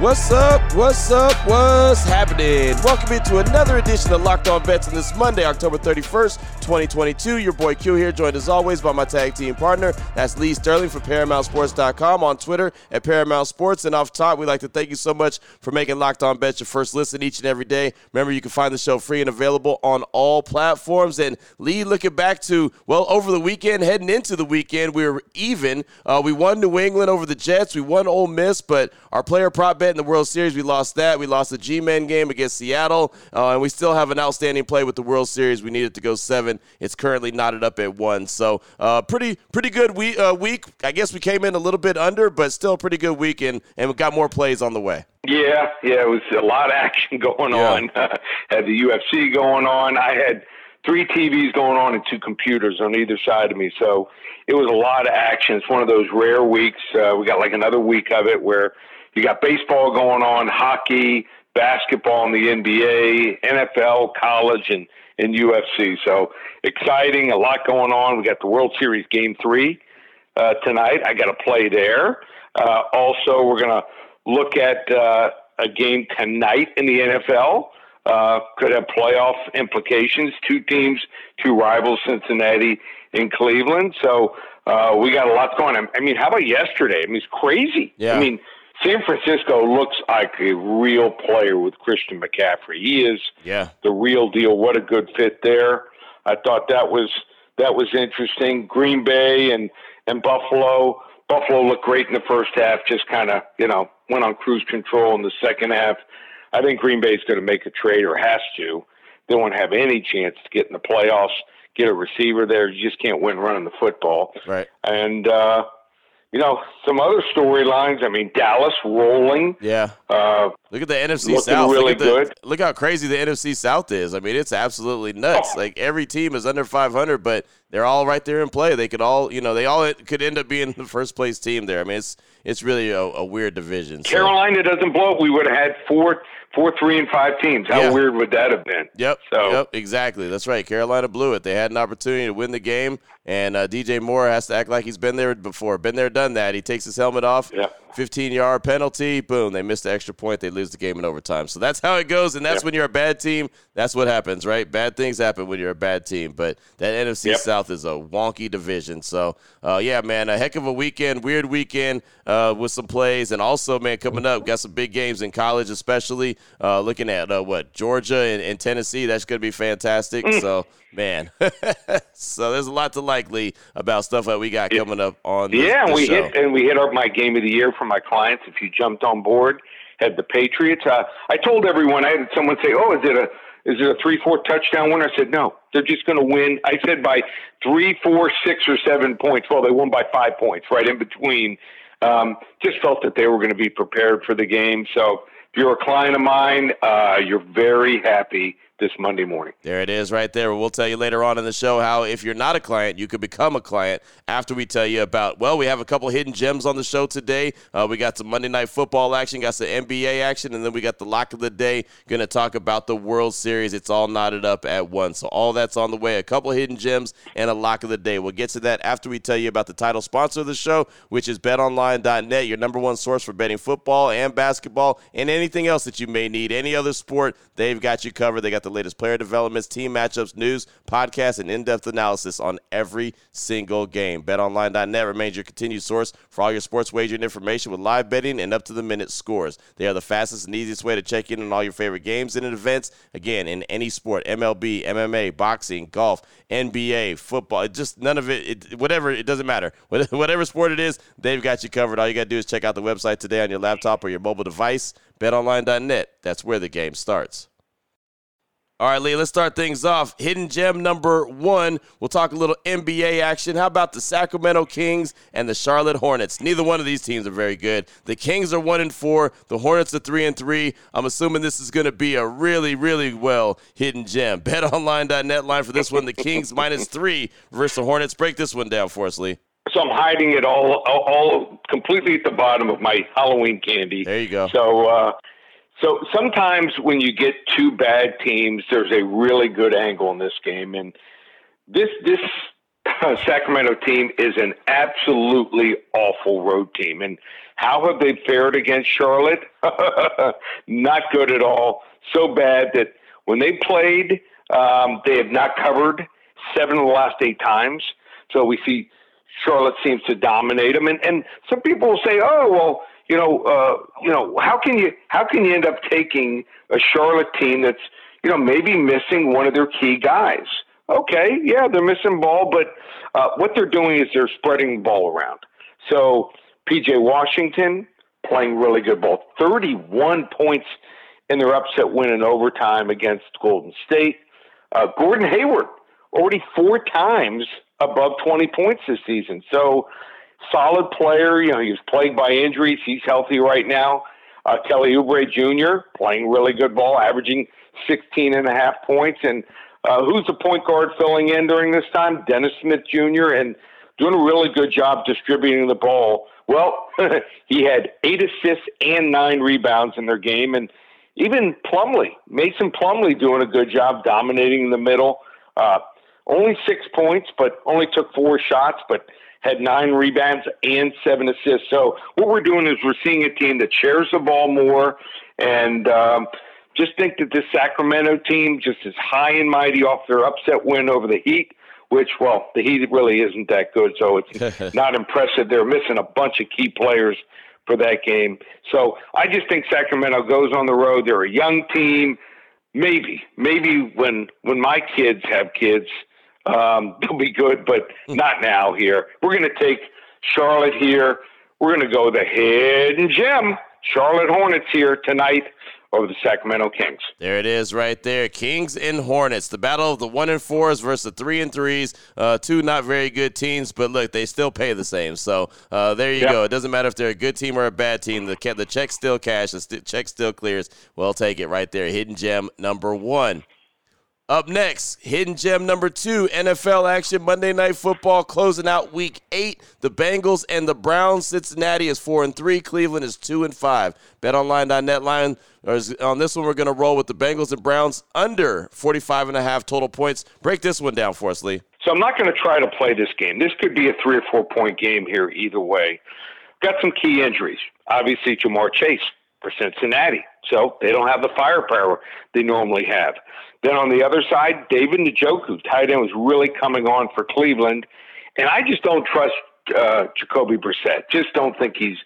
What's up? What's up? What's happening? Welcome into another edition of Locked On Bets on this Monday, October 31st, 2022. Your boy Q here, joined as always by my tag team partner. That's Lee Sterling from ParamountSports.com on Twitter at Paramount Sports. And off top, we'd like to thank you so much for making Locked On Bets your first listen each and every day. Remember, you can find the show free and available on all platforms. And Lee, looking back to, well, over the weekend, heading into the weekend, we were even. Uh, we won New England over the Jets. We won Ole Miss, but our player prop bet in the World Series, we lost that. We lost the G-Men game against Seattle, uh, and we still have an outstanding play with the World Series. We needed to go seven. It's currently knotted up at one. So uh, pretty pretty good week, uh, week. I guess we came in a little bit under, but still a pretty good week, and, and we got more plays on the way. Yeah, yeah, it was a lot of action going Yeah. on. had the UFC going on. I had three TVs going on and two computers on either side of me. So it was a lot of action. It's one of those rare weeks. Uh, we got like another week of it where you got baseball going on, hockey, basketball in the NBA, NFL, college, and, and UFC. So exciting, a lot going on. We got the World Series Game 3 uh, tonight. I got to play there. Uh, also, we're going to look at uh, a game tonight in the NFL. Uh, could have playoff implications. Two teams, two rivals, Cincinnati and Cleveland. So uh, we got a lot going on. I mean, how about yesterday? I mean, it's crazy. Yeah. I mean, San Francisco looks like a real player with Christian McCaffrey. He is Yeah. the real deal. What a good fit there. I thought that was that was interesting. Green Bay and and Buffalo. Buffalo looked great in the first half. Just kind of you know went on cruise control in the second half. I think Green Bay's going to make a trade or has to. They won't have any chance to get in the playoffs. Get a receiver there. You just can't win running the football. Right. And uh, you know some other storylines. I mean Dallas rolling. Yeah. Uh, Look at the NFC Looking South. really look, the, good. look how crazy the NFC South is. I mean, it's absolutely nuts. Oh. Like every team is under 500, but they're all right there in play. They could all, you know, they all could end up being the first place team there. I mean, it's it's really a, a weird division. So, Carolina doesn't blow it, we would have had four, four, three, and five teams. How Yeah. weird would that have been? Yep. So- Yep. Exactly. That's right. Carolina blew it. They had an opportunity to win the game, and uh, DJ Moore has to act like he's been there before. Been there, done that. He takes his helmet off. Yeah. 15 yard penalty. Boom. They missed the extra point. They lose the game in overtime. So that's how it goes, and that's Yep. when you're a bad team. That's what happens, right? Bad things happen when you're a bad team. But that NFC Yep. South is a wonky division. So, uh, yeah, man, a heck of a weekend, weird weekend uh, with some plays, and also, man, coming up, got some big games in college, especially uh, looking at uh, what Georgia and, and Tennessee. That's going to be fantastic. Mm. So, man, so there's a lot to like, Lee, about stuff that we got coming up on. The, Yeah, and we show. hit and we hit up my game of the year for my clients. If you jumped on board, had the Patriots. Uh, I told everyone. I had someone say, "Oh, is it a is it a three four touchdown winner?" I said, "No, they're just going to win." I said by three, four, six, or seven points. Well, they won by five points, right in between. Um, just felt that they were going to be prepared for the game. So, if you're a client of mine, uh, you're very happy this Monday morning. There it is right there. We'll tell you later on in the show how if you're not a client, you could become a client after we tell you about, well, we have a couple hidden gems on the show today. Uh, we got some Monday Night Football action, got some NBA action, and then we got the lock of the day. Going to talk about the World Series. It's all knotted up at once. So all that's on the way. A couple hidden gems and a lock of the day. We'll get to that after we tell you about the title sponsor of the show, which is betonline.net, your number one source for betting football and basketball and anything else that you may need. Any other sport, they've got you covered. They got the latest player developments, team matchups, news, podcasts, and in-depth analysis on every single game. BetOnline.net remains your continued source for all your sports wagering information with live betting and up-to-the-minute scores. They are the fastest and easiest way to check in on all your favorite games and events. Again, in any sport, MLB, MMA, boxing, golf, NBA, football, just none of it, it whatever, it doesn't matter. Whatever sport it is, they've got you covered. All you got to do is check out the website today on your laptop or your mobile device. BetOnline.net. That's where the game starts. All right, Lee, let's start things off. Hidden gem number one. We'll talk a little NBA action. How about the Sacramento Kings and the Charlotte Hornets? Neither one of these teams are very good. The Kings are one and four. The Hornets are three and three. I'm assuming this is going to be a really, really well hidden gem. BetOnline.net line for this one: the Kings minus three versus the Hornets. Break this one down for us, Lee. So I'm hiding it all all completely at the bottom of my Halloween candy. There you go. So, uh, so sometimes when you get two bad teams, there's a really good angle in this game, and this this Sacramento team is an absolutely awful road team. And how have they fared against Charlotte? not good at all. So bad that when they played, um, they have not covered seven of the last eight times. So we see Charlotte seems to dominate them. And, and some people will say, oh, well, you know, uh, you know, how can you how can you end up taking a Charlotte team that's you know maybe missing one of their key guys? Okay, yeah, they're missing ball, but uh, what they're doing is they're spreading ball around. So PJ Washington playing really good ball, 31 points in their upset win in overtime against Golden State. Uh, Gordon Hayward already four times above 20 points this season. So solid player. You know, he was plagued by injuries. He's healthy right now. Uh, Kelly Oubre Jr. playing really good ball, averaging 16 and a half points. And uh, who's the point guard filling in during this time? Dennis Smith Jr. and doing a really good job distributing the ball. Well, he had eight assists and nine rebounds in their game, and even Plumlee, Mason Plumlee, doing a good job dominating in the middle. Uh, only six points, but only took four shots, but had nine rebounds and seven assists. So what we're doing is we're seeing a team that shares the ball more, and um, just think that this Sacramento team just is high and mighty off their upset win over the Heat. Which, well, the Heat really isn't that good, so it's not impressive. They're missing a bunch of key players for that game. So I just think Sacramento goes on the road. They're a young team. Maybe, maybe when when my kids have kids, um, they'll be good, but not now. Here, we're going to take Charlotte here. We're going to go the hidden gem, Charlotte Hornets here tonight over the Sacramento Kings. There it is, right there. Kings and Hornets. The battle of the one and fours versus the three and threes. Uh, two not very good teams, but look, they still pay the same. So uh, there you yep. go. It doesn't matter if they're a good team or a bad team. The the check still cash. The st- check still clears. Well, take it right there. Hidden gem number one. Up next, hidden gem number two, NFL action, Monday Night Football closing out Week Eight. The Bengals and the Browns. Cincinnati is four and three. Cleveland is two and five. BetOnline.net line. On this one, we're going to roll with the Bengals and Browns under 45 and a half total points. Break this one down for us, Lee. So I'm not going to try to play this game. This could be a three or four point game here either way. Got some key injuries. Obviously, Ja'Marr Chase for Cincinnati. So they don't have the firepower they normally have. Then on the other side, David Njoku, tight end, was really coming on for Cleveland. And I just don't trust uh, Jacoby Brissett. Just don't think he's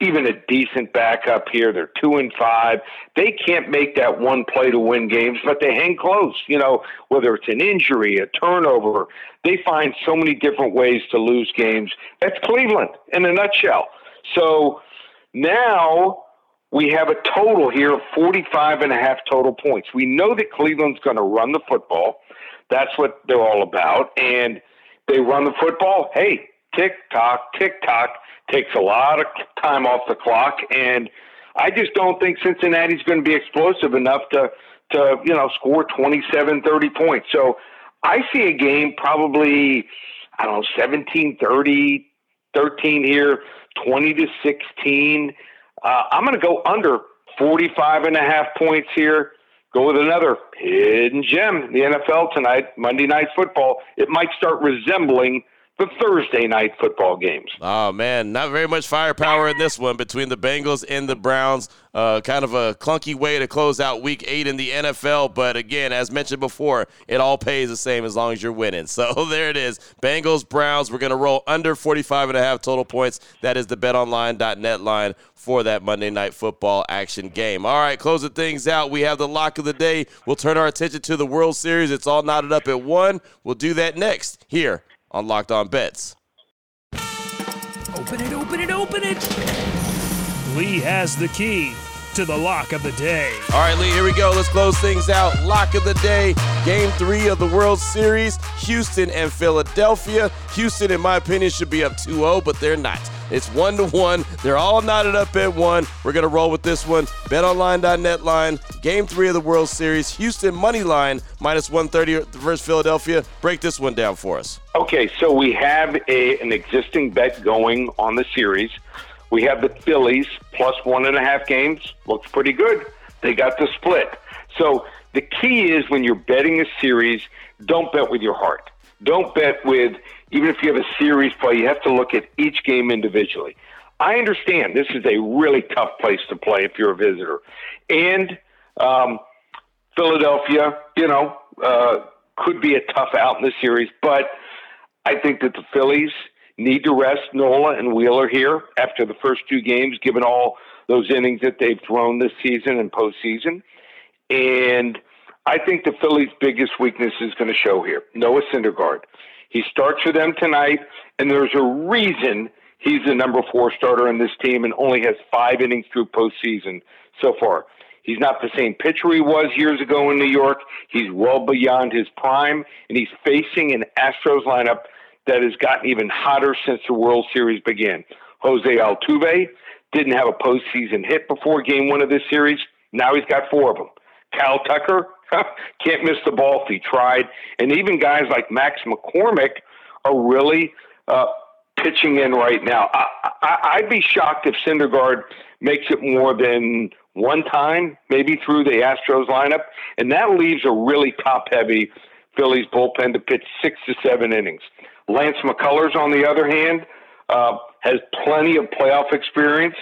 even a decent backup here. They're two and five. They can't make that one play to win games, but they hang close. You know, whether it's an injury, a turnover, they find so many different ways to lose games. That's Cleveland in a nutshell. So now we have a total here of 45 and a half total points. We know that Cleveland's going to run the football. That's what they're all about. And they run the football. Hey, tick tock, tick tock takes a lot of time off the clock. And I just don't think Cincinnati's going to be explosive enough to, to, you know, score 27, 30 points. So I see a game probably, I don't know, 17, 30, 13 here, 20 to 16. Uh, I'm going to go under 45 and a half points here. Go with another hidden gem, the NFL tonight, Monday Night Football. It might start resembling the Thursday night football games. Oh man, not very much firepower in this one between the Bengals and the Browns. Uh, kind of a clunky way to close out Week Eight in the NFL, but again, as mentioned before, it all pays the same as long as you're winning. So there it is, Bengals Browns. We're gonna roll under 45 and a half total points. That is the BetOnline.net line for that Monday Night Football action game. All right, closing things out, we have the lock of the day. We'll turn our attention to the World Series. It's all knotted up at one. We'll do that next here on Locked On Bets. Open it, open it, open it. Lee has the key to the lock of the day. All right, Lee, here we go. Let's close things out. Lock of the day, game three of the World Series, Houston and Philadelphia. Houston, in my opinion, should be up 2 0, but they're not. It's one to one. They're all knotted up at one. We're gonna roll with this one. BetOnline.net line. Game three of the World Series. Houston money line minus 130 versus Philadelphia. Break this one down for us. Okay, so we have a, an existing bet going on the series. We have the Phillies plus one and a half games. Looks pretty good. They got the split. So the key is when you're betting a series, don't bet with your heart. Don't bet with, even if you have a series play, you have to look at each game individually. I understand this is a really tough place to play if you're a visitor. And um, Philadelphia, you know, uh, could be a tough out in the series, but I think that the Phillies need to rest Nola and Wheeler here after the first two games, given all those innings that they've thrown this season and postseason. And I think the Phillies' biggest weakness is going to show here. Noah Syndergaard. He starts for them tonight, and there's a reason he's the number four starter in this team and only has five innings through postseason so far. He's not the same pitcher he was years ago in New York. He's well beyond his prime, and he's facing an Astros lineup that has gotten even hotter since the World Series began. Jose Altuve didn't have a postseason hit before game one of this series. Now he's got four of them. Kyle Tucker can't miss the ball if he tried. And even guys like Max McCormick are really uh, pitching in right now. I, would be shocked if Syndergaard makes it more than one time, maybe through the Astros lineup. And that leaves a really top heavy Phillies bullpen to pitch six to seven innings. Lance McCullers, on the other hand, uh, has plenty of playoff experience.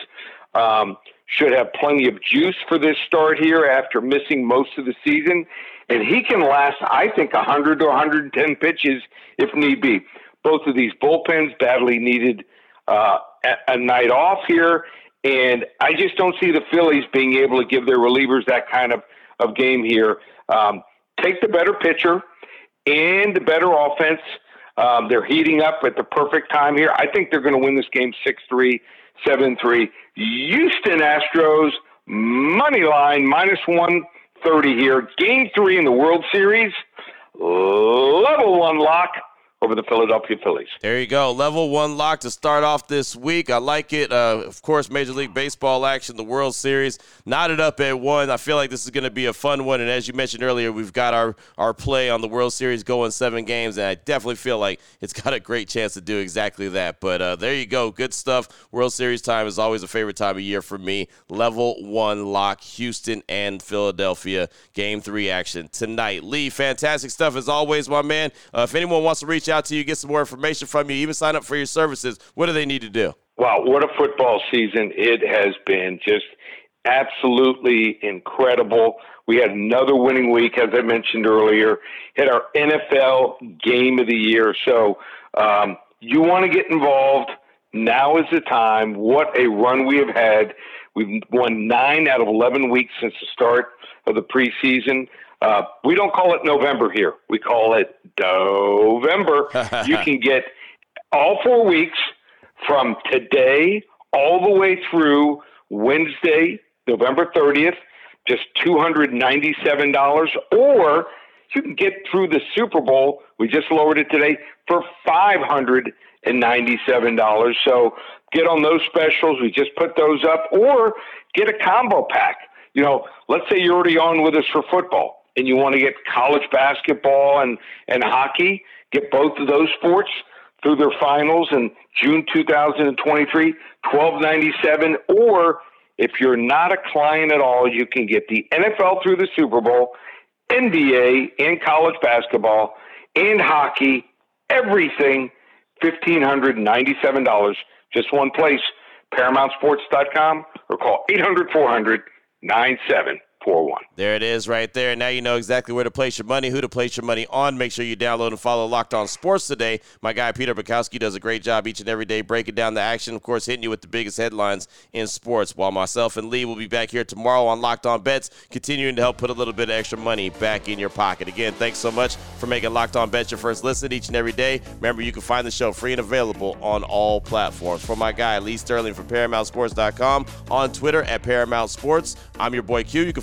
Um, should have plenty of juice for this start here after missing most of the season. And he can last, I think, 100 to 110 pitches if need be. Both of these bullpens badly needed uh, a, night off here. And I just don't see the Phillies being able to give their relievers that kind of, of game here. Um, take the better pitcher and the better offense. Um, they're heating up at the perfect time here. I think they're going to win this game 6 3, 7 3. Houston Astros, money line, minus 130 here. Game three in the World Series, level one lock over the Philadelphia Phillies. There you go. Level one lock to start off this week. I like it. Uh, of course, Major League Baseball action, the World Series, knotted up at one. I feel like this is going to be a fun one. And as you mentioned earlier, we've got our, our play on the World Series going seven games. And I definitely feel like it's got a great chance to do exactly that. But uh, there you go. Good stuff. World Series time is always a favorite time of year for me. Level one lock, Houston and Philadelphia. Game three action tonight. Lee, fantastic stuff as always, my man. Uh, if anyone wants to reach out to you, get some more information from you, even sign up for your services, what do they need to do? Wow, what a football season it has been. Just absolutely incredible. We had another winning week, as I mentioned earlier, hit our NFL game of the year. So um, you want to get involved. Now is the time. What a run we have had. We've won nine out of 11 weeks since the start of the preseason. Uh, we don't call it November here. We call it November. you can get all four weeks from today all the way through Wednesday, November 30th, just $297. Or you can get through the Super Bowl. We just lowered it today for $597. So get on those specials. We just put those up. Or get a combo pack. You know, let's say you're already on with us for football and you want to get college basketball and, and hockey, get both of those sports through their finals in June 2023, 1297. Or if you're not a client at all, you can get the NFL through the Super Bowl, NBA and college basketball and hockey, everything, $1,597. Just one place, ParamountSports.com or call 800 400 401. There it is right there. Now you know exactly where to place your money, who to place your money on. Make sure you download and follow Locked On Sports today. My guy Peter Bukowski does a great job each and every day breaking down the action, of course, hitting you with the biggest headlines in sports. While myself and Lee will be back here tomorrow on Locked On Bets, continuing to help put a little bit of extra money back in your pocket. Again, thanks so much for making Locked On Bets your first listen each and every day. Remember, you can find the show free and available on all platforms. For my guy Lee Sterling from ParamountSports.com on Twitter at Paramount Sports. I'm your boy Q. You can